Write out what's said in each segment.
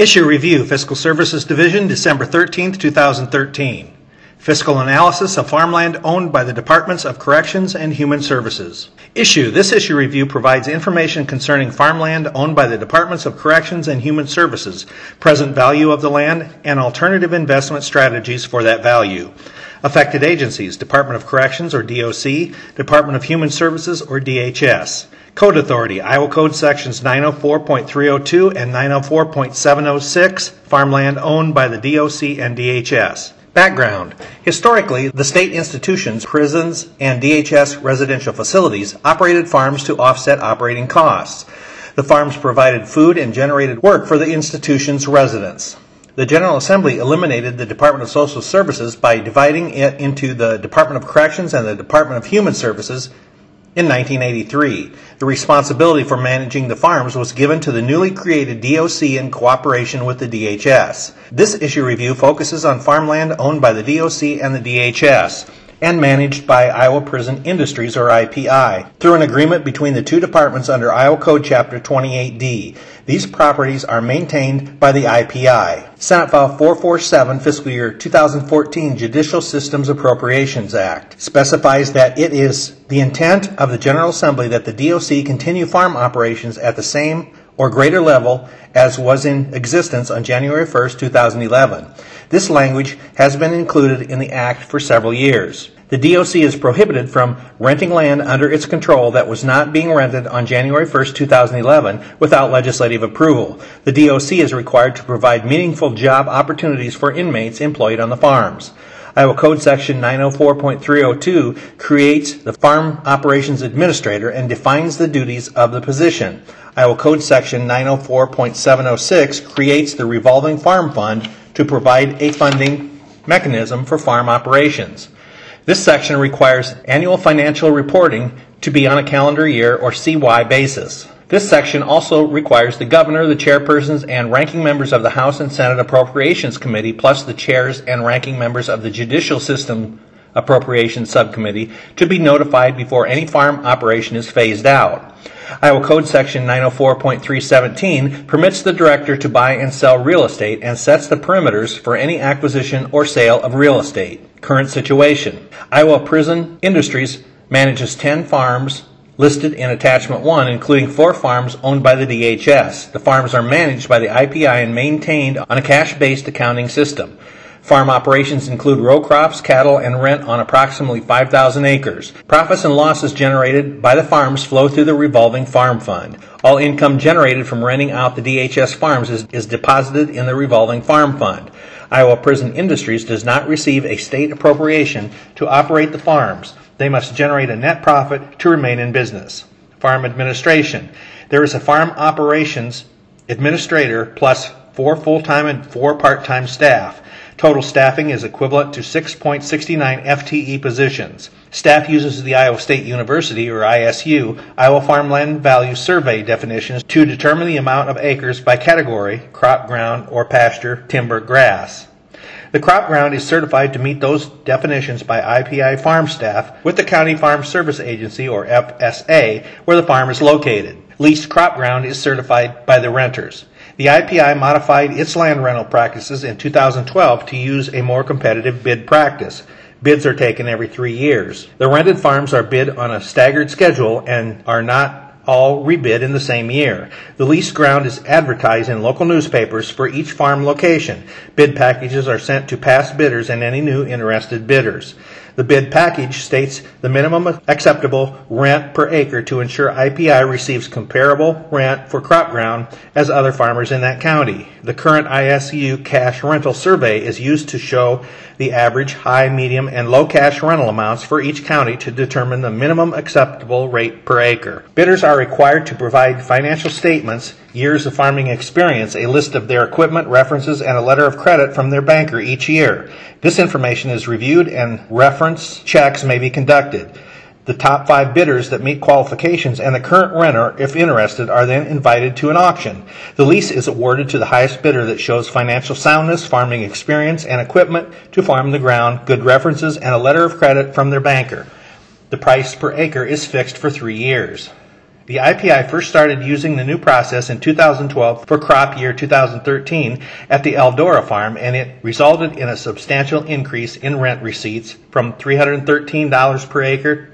Issue Review, Fiscal Services Division, December 13, 2013. Fiscal Analysis of Farmland Owned by the Departments of Corrections and Human Services. Issue. This issue review provides information concerning farmland owned by the Departments of Corrections and Human Services, present value of the land, and alternative investment strategies for that value. Affected agencies, Department of Corrections or DOC, Department of Human Services or DHS. Code Authority, Iowa Code Sections 904.302 and 904.706, farmland owned by the DOC and DHS. Background Historically, the state institutions, prisons, and DHS residential facilities operated farms to offset operating costs. The farms provided food and generated work for the institution's residents. The General Assembly eliminated the Department of Social Services by dividing it into the Department of Corrections and the Department of Human Services in 1983. The responsibility for managing the farms was given to the newly created DOC in cooperation with the DHS. This issue review focuses on farmland owned by the DOC and the DHS and managed by Iowa Prison Industries or IPI through an agreement between the two departments under Iowa Code Chapter 28E. These properties are maintained by the IPI. Senate File 447 Fiscal Year 2014 Judicial Systems Appropriations Act specifies that it is the intent of the General Assembly that the DOC continue farm operations at the same or greater level as was in existence on January 1, 2011. This language has been included in the Act for several years. The DOC is prohibited from renting land under its control that was not being rented on January 1, 2011 without legislative approval. The DOC is required to provide meaningful job opportunities for inmates employed on the farms. Iowa Code Section 904.302 creates the Farm Operations Administrator and defines the duties of the position. Iowa Code Section 904.706 creates the Revolving Farm Fund to provide a funding mechanism for farm operations. This section requires annual financial reporting to be on a calendar year or CY basis. This section also requires the governor, the chairpersons, and ranking members of the House and Senate Appropriations Committee, plus the chairs and ranking members of the Judicial System Appropriations Subcommittee, to be notified before any farm operation is phased out. Iowa Code Section 904.317 permits the director to buy and sell real estate and sets the perimeters for any acquisition or sale of real estate. Current situation Iowa Prison Industries manages 10 farms listed in Attachment 1, including four farms owned by the DHS. The farms are managed by the IPI and maintained on a cash based accounting system. Farm operations include row crops, cattle, and rent on approximately 5,000 acres. Profits and losses generated by the farms flow through the revolving farm fund. All income generated from renting out the DHS farms is, is deposited in the revolving farm fund. Iowa Prison Industries does not receive a state appropriation to operate the farms. They must generate a net profit to remain in business. Farm administration. There is a farm operations administrator plus four full time and four part time staff. Total staffing is equivalent to 6.69 FTE positions. Staff uses the Iowa State University, or ISU, Iowa Farmland Value Survey definitions to determine the amount of acres by category crop ground or pasture, timber, grass. The crop ground is certified to meet those definitions by IPI farm staff with the County Farm Service Agency, or FSA, where the farm is located. Leased crop ground is certified by the renters. The IPI modified its land rental practices in 2012 to use a more competitive bid practice. Bids are taken every three years. The rented farms are bid on a staggered schedule and are not all rebid in the same year. The leased ground is advertised in local newspapers for each farm location. Bid packages are sent to past bidders and any new interested bidders. The bid package states the minimum acceptable rent per acre to ensure IPI receives comparable rent for crop ground as other farmers in that county. The current ISU cash rental survey is used to show the average high, medium, and low cash rental amounts for each county to determine the minimum acceptable rate per acre. Bidders are required to provide financial statements, years of farming experience, a list of their equipment, references, and a letter of credit from their banker each year. This information is reviewed and reference checks may be conducted. The top five bidders that meet qualifications and the current renter, if interested, are then invited to an auction. The lease is awarded to the highest bidder that shows financial soundness, farming experience, and equipment to farm the ground, good references, and a letter of credit from their banker. The price per acre is fixed for three years. The IPI first started using the new process in 2012 for crop year 2013 at the Eldora farm, and it resulted in a substantial increase in rent receipts from $313 per acre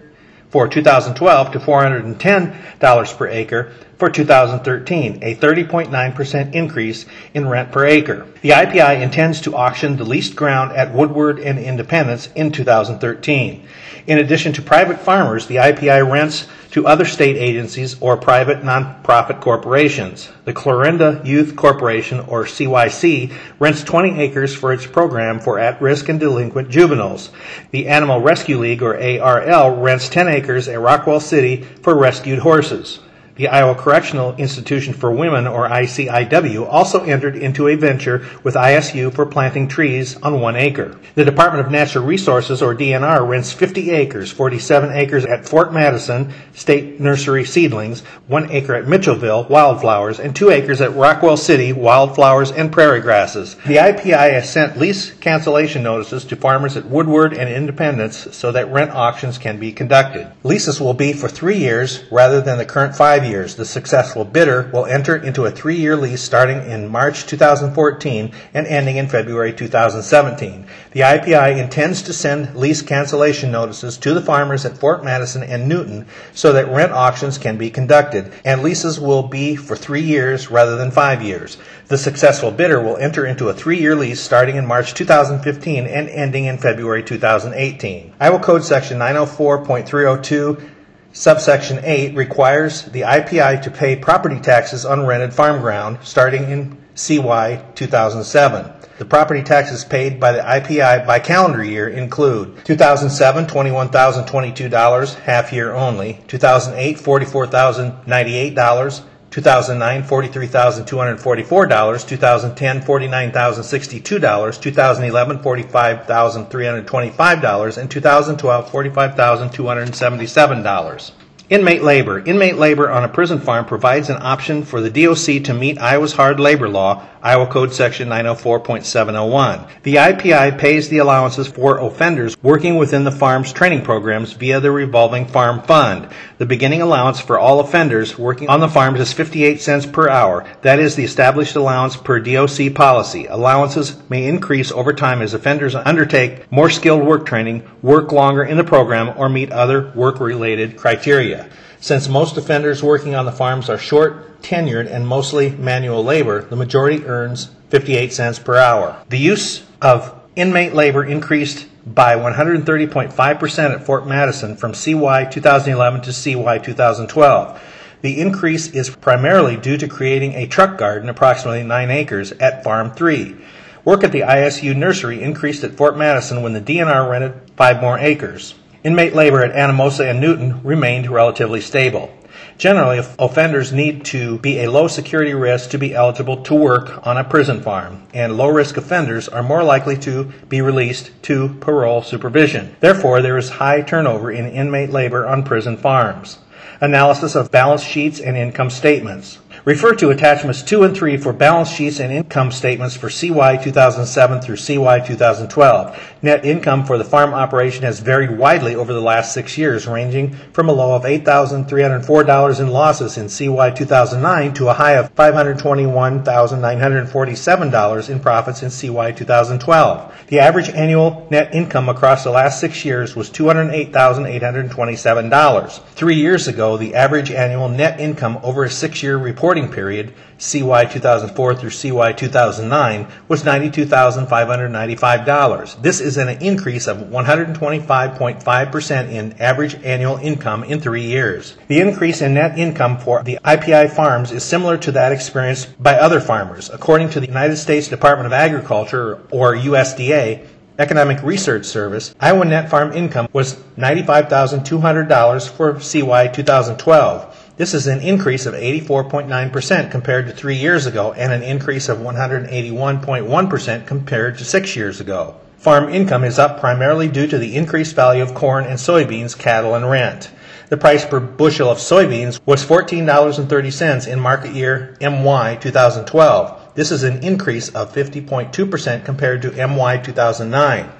for 2012 to $410 per acre for 2013, a 30.9% increase in rent per acre. The IPI intends to auction the leased ground at Woodward and Independence in 2013. In addition to private farmers, the IPI rents to other state agencies or private nonprofit corporations. The Clarinda Youth Corporation, or CYC, rents 20 acres for its program for at risk and delinquent juveniles. The Animal Rescue League, or ARL, rents 10 acres at Rockwell City for rescued horses. The Iowa Correctional Institution for Women, or ICIW, also entered into a venture with ISU for planting trees on one acre. The Department of Natural Resources, or DNR, rents 50 acres, 47 acres at Fort Madison State Nursery Seedlings, one acre at Mitchellville Wildflowers, and two acres at Rockwell City Wildflowers and Prairie Grasses. The IPI has sent lease cancellation notices to farmers at Woodward and Independence so that rent auctions can be conducted. Leases will be for three years rather than the current five years. The successful bidder will enter into a three year lease starting in March 2014 and ending in February 2017. The IPI intends to send lease cancellation notices to the farmers at Fort Madison and Newton so that rent auctions can be conducted, and leases will be for three years rather than five years. The successful bidder will enter into a three year lease starting in March 2015 and ending in February 2018. Iowa Code Section 904.302 Subsection 8 requires the IPI to pay property taxes on rented farm ground starting in CY 2007. The property taxes paid by the IPI by calendar year include 2007 $21,022 half year only, 2008 $44,098, 2009 $43,244, 2010 $49,062, 2011 $45,325, and 2012 $45,277. Inmate labor. Inmate labor on a prison farm provides an option for the DOC to meet Iowa's hard labor law, Iowa Code Section 904.701. The IPI pays the allowances for offenders working within the farm's training programs via the revolving farm fund. The beginning allowance for all offenders working on the farms is 58 cents per hour. That is the established allowance per DOC policy. Allowances may increase over time as offenders undertake more skilled work training, work longer in the program, or meet other work related criteria. Since most offenders working on the farms are short, tenured, and mostly manual labor, the majority earns 58 cents per hour. The use of inmate labor increased by 130.5% at Fort Madison from CY 2011 to CY 2012. The increase is primarily due to creating a truck garden approximately 9 acres at Farm 3. Work at the ISU nursery increased at Fort Madison when the DNR rented 5 more acres. Inmate labor at Anamosa and Newton remained relatively stable. Generally, offenders need to be a low security risk to be eligible to work on a prison farm, and low risk offenders are more likely to be released to parole supervision. Therefore, there is high turnover in inmate labor on prison farms. Analysis of balance sheets and income statements. Refer to attachments 2 and 3 for balance sheets and income statements for CY 2007 through CY 2012. Net income for the farm operation has varied widely over the last six years, ranging from a low of $8,304 in losses in CY 2009 to a high of $521,947 in profits in CY 2012. The average annual net income across the last six years was $208,827. Three years ago, the average annual net income over a six year reporting reporting period, CY 2004 through CY 2009, was $92,595. This is an increase of 125.5% in average annual income in three years. The increase in net income for the IPI farms is similar to that experienced by other farmers. According to the United States Department of Agriculture, or USDA, Economic Research Service, Iowa net farm income was $95,200 for CY 2012. This is an increase of 84.9% compared to three years ago and an increase of 181.1% compared to six years ago. Farm income is up primarily due to the increased value of corn and soybeans, cattle, and rent. The price per bushel of soybeans was $14.30 in market year MY 2012. This is an increase of 50.2% compared to MY 2009.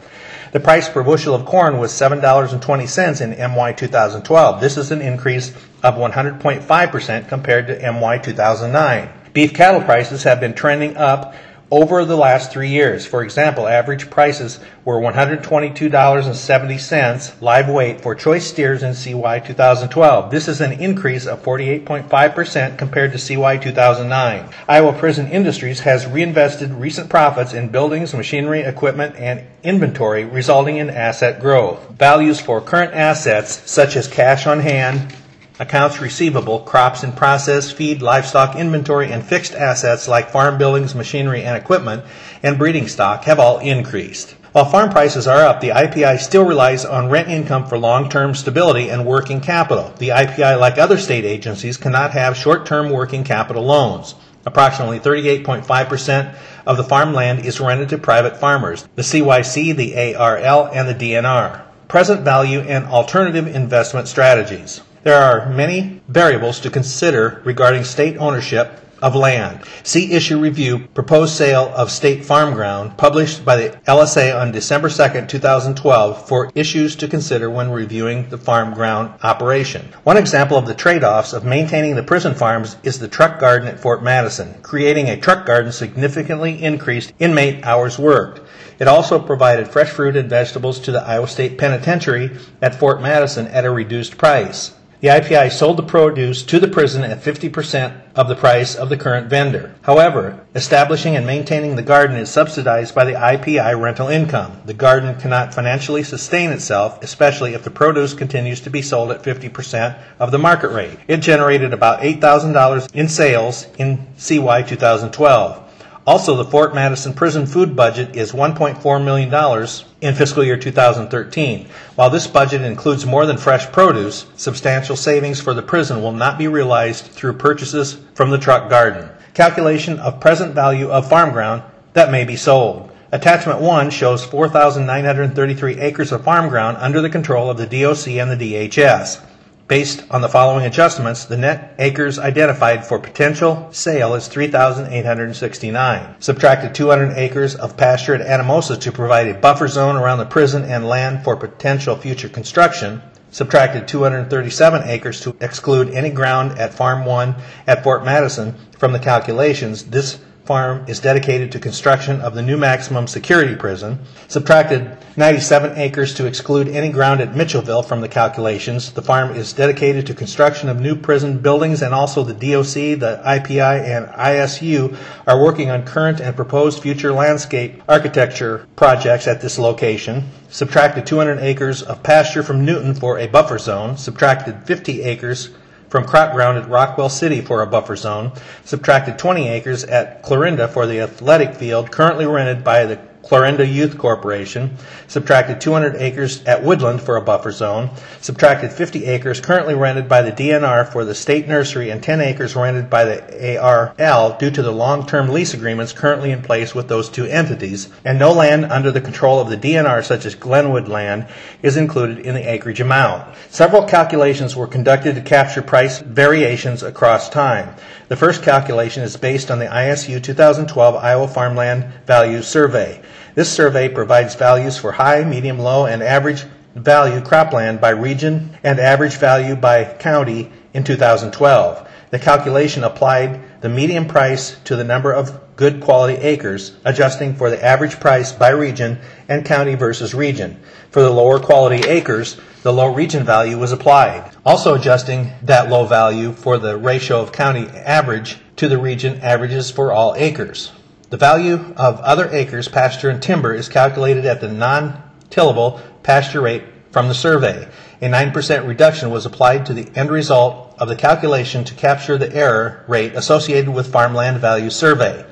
The price per bushel of corn was $7.20 in MY 2012. This is an increase of 100.5% compared to MY 2009. Beef cattle prices have been trending up over the last three years. For example, average prices were $122.70 live weight for choice steers in CY 2012. This is an increase of 48.5% compared to CY 2009. Iowa Prison Industries has reinvested recent profits in buildings, machinery, equipment, and inventory, resulting in asset growth. Values for current assets, such as cash on hand, accounts receivable, crops in process, feed, livestock inventory, and fixed assets like farm buildings, machinery and equipment, and breeding stock have all increased. While farm prices are up, the IPI still relies on rent income for long-term stability and working capital. The IPI, like other state agencies, cannot have short-term working capital loans. Approximately 38.5% of the farmland is rented to private farmers, the CYC, the ARL, and the DNR. Present value and alternative investment strategies. There are many variables to consider regarding state ownership of land. See issue review proposed sale of state farm ground published by the LSA on December 2, 2012 for issues to consider when reviewing the farm ground operation. One example of the trade-offs of maintaining the prison farms is the truck garden at Fort Madison. Creating a truck garden significantly increased inmate hours worked. It also provided fresh fruit and vegetables to the Iowa State Penitentiary at Fort Madison at a reduced price. The IPI sold the produce to the prison at 50% of the price of the current vendor. However, establishing and maintaining the garden is subsidized by the IPI rental income. The garden cannot financially sustain itself, especially if the produce continues to be sold at 50% of the market rate. It generated about $8,000 in sales in CY 2012. Also, the Fort Madison prison food budget is $1.4 million in fiscal year 2013. While this budget includes more than fresh produce, substantial savings for the prison will not be realized through purchases from the truck garden. Calculation of present value of farm ground that may be sold. Attachment 1 shows 4,933 acres of farm ground under the control of the DOC and the DHS. Based on the following adjustments, the net acres identified for potential sale is 3,869. Subtracted 200 acres of pasture at Anamosa to provide a buffer zone around the prison and land for potential future construction. Subtracted 237 acres to exclude any ground at Farm 1 at Fort Madison from the calculations. This farm is dedicated to construction of the new maximum security prison. Subtracted 97 acres to exclude any ground at Mitchellville from the calculations. The farm is dedicated to construction of new prison buildings and also the DOC, the IPI, and ISU are working on current and proposed future landscape architecture projects at this location. Subtracted 200 acres of pasture from Newton for a buffer zone. Subtracted 50 acres from crop ground at Rockwell City for a buffer zone, subtracted 20 acres at Clarinda for the athletic field currently rented by the Clarinda Youth Corporation, subtracted 200 acres at Woodward for a buffer zone, subtracted 50 acres currently rented by the DNR for the state nursery, and 10 acres rented by the ARL due to the long term lease agreements currently in place with those two entities, and no land under the control of the DNR, such as Glenwood land, is included in the acreage amount. Several calculations were conducted to capture price variations across time. The first calculation is based on the ISU 2012 Iowa Farmland Value Survey. This survey provides values for high, medium, low, and average value cropland by region and average value by county in 2012. The calculation applied the median price to the number of good quality acres, adjusting for the average price by region and county versus region. For the lower quality acres, the low region value was applied, also adjusting that low value for the ratio of county average to the region averages for all acres. The value of other acres, pasture, and timber is calculated at the non tillable pasture rate from the survey. A 9% reduction was applied to the end result of the calculation to capture the error rate associated with farmland value survey.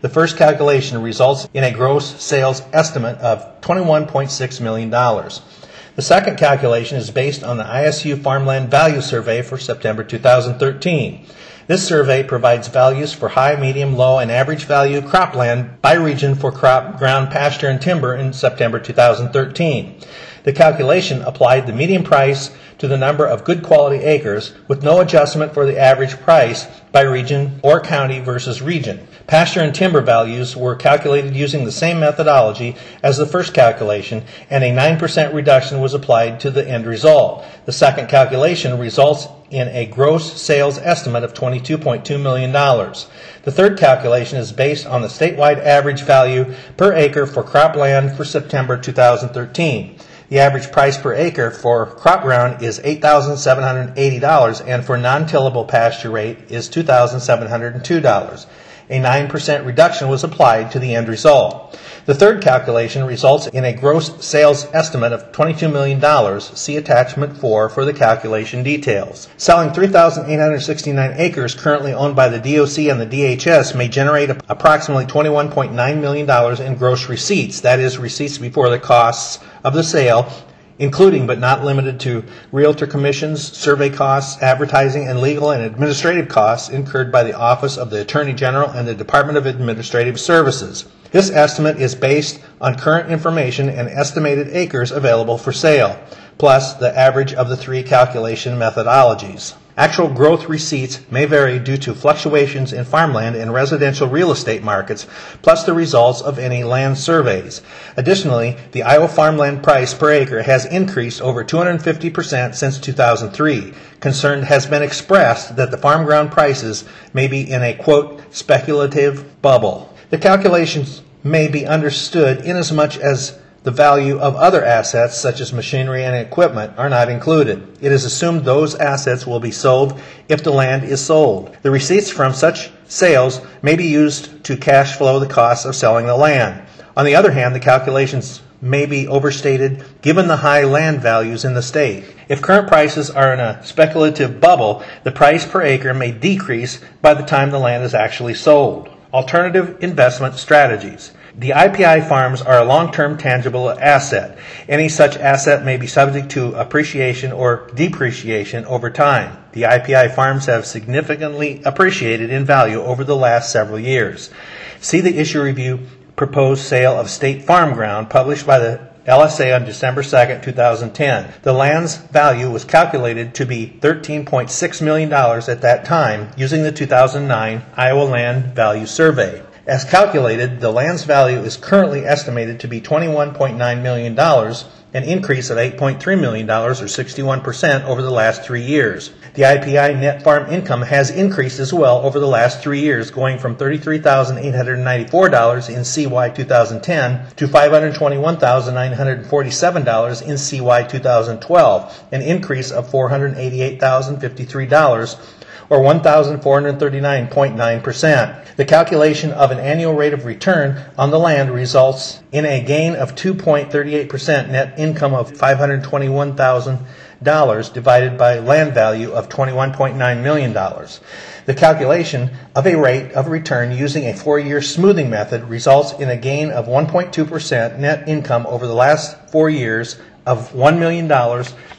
The first calculation results in a gross sales estimate of $21.6 million. The second calculation is based on the ISU Farmland Value Survey for September 2013. This survey provides values for high, medium, low, and average value cropland by region for crop, ground, pasture, and timber in September 2013. The calculation applied the median price to the number of good quality acres with no adjustment for the average price by region or county versus region. Pasture and timber values were calculated using the same methodology as the first calculation, and a 9% reduction was applied to the end result. The second calculation results in a gross sales estimate of $22.2 million. The third calculation is based on the statewide average value per acre for cropland for September 2013. The average price per acre for crop ground is $8,780 and for non-tillable pasture rate is $2,702 a 9% reduction was applied to the end result. The third calculation results in a gross sales estimate of $22 million. See attachment 4 for the calculation details. Selling 3,869 acres currently owned by the DOC and the DHS may generate approximately $21.9 million in gross receipts, that is, receipts before the costs of the sale including but not limited to realtor commissions, survey costs, advertising, and legal and administrative costs incurred by the Office of the Attorney General and the Department of Administrative Services. This estimate is based on current information and estimated acres available for sale, plus the average of the three calculation methodologies. Actual growth receipts may vary due to fluctuations in farmland and residential real estate markets, plus the results of any land surveys. Additionally, the Iowa farmland price per acre has increased over 250% since 2003. Concern has been expressed that the farm ground prices may be in a quote speculative bubble. The calculations may be understood inasmuch as the value of other assets, such as machinery and equipment, are not included. It is assumed those assets will be sold if the land is sold. The receipts from such sales may be used to cash flow the costs of selling the land. On the other hand, the calculations may be overstated given the high land values in the state. If current prices are in a speculative bubble, the price per acre may decrease by the time the land is actually sold. Alternative investment strategies. The IPI farms are a long-term tangible asset. Any such asset may be subject to appreciation or depreciation over time. The IPI farms have significantly appreciated in value over the last several years. See the issue review proposed sale of state farm ground published by the LSA on December 2, 2010. The land's value was calculated to be $13.6 million at that time using the 2009 Iowa Land Value Survey. As calculated, the land's value is currently estimated to be $21.9 million, an increase of $8.3 million or 61% over the last three years. The IPI net farm income has increased as well over the last three years, going from $33,894 in CY 2010 to $521,947 in CY 2012, an increase of $488,053 or 1,439.9%. The calculation of an annual rate of return on the land results in a gain of 2.38% net income of $521,000 divided by land value of $21.9 million. The calculation of a rate of return using a four year smoothing method results in a gain of 1.2% net income over the last four years of $1 million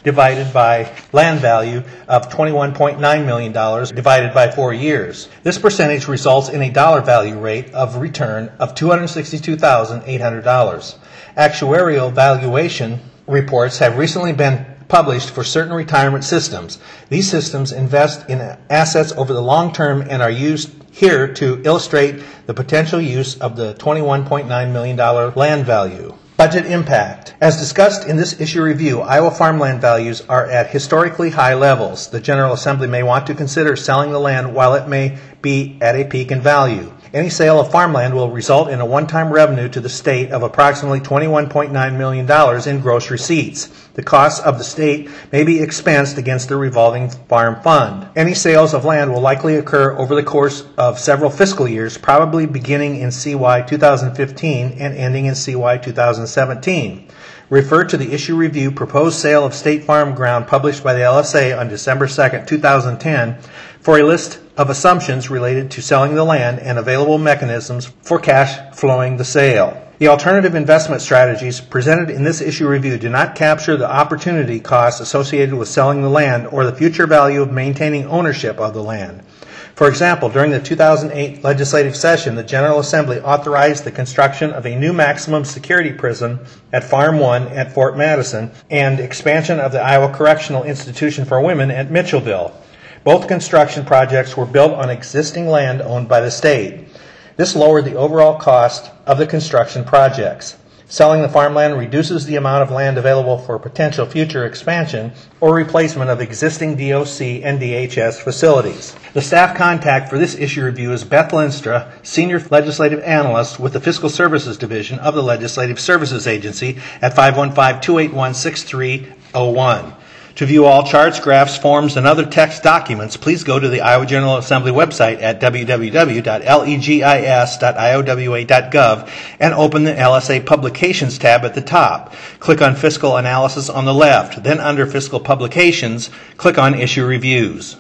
divided by land value of $21.9 million divided by four years. This percentage results in a dollar value rate of return of $262,800. Actuarial valuation reports have recently been published for certain retirement systems. These systems invest in assets over the long term and are used here to illustrate the potential use of the $21.9 million land value. Budget impact. As discussed in this issue review, Iowa farmland values are at historically high levels. The General Assembly may want to consider selling the land while it may be at a peak in value. Any sale of farmland will result in a one-time revenue to the state of approximately $21.9 million in gross receipts. The costs of the state may be expensed against the revolving farm fund. Any sales of land will likely occur over the course of several fiscal years, probably beginning in CY 2015 and ending in CY 2017. Refer to the issue review proposed sale of state farm ground published by the LSA on December 2, 2010 for a list of assumptions related to selling the land and available mechanisms for cash flowing the sale. The alternative investment strategies presented in this issue review do not capture the opportunity costs associated with selling the land or the future value of maintaining ownership of the land. For example, during the 2008 legislative session, the General Assembly authorized the construction of a new maximum security prison at Farm 1 at Fort Madison and expansion of the Iowa Correctional Institution for Women at Mitchellville. Both construction projects were built on existing land owned by the state. This lowered the overall cost of the construction projects. Selling the farmland reduces the amount of land available for potential future expansion or replacement of existing DOC and DHS facilities. The staff contact for this issue review is Beth Lenstra, Senior Legislative Analyst with the Fiscal Services Division of the Legislative Services Agency at 515-281-6301. To view all charts, graphs, forms, and other text documents, please go to the Iowa General Assembly website at www.legis.iowa.gov and open the LSA Publications tab at the top. Click on Fiscal Analysis on the left. Then under Fiscal Publications, click on Issue Reviews.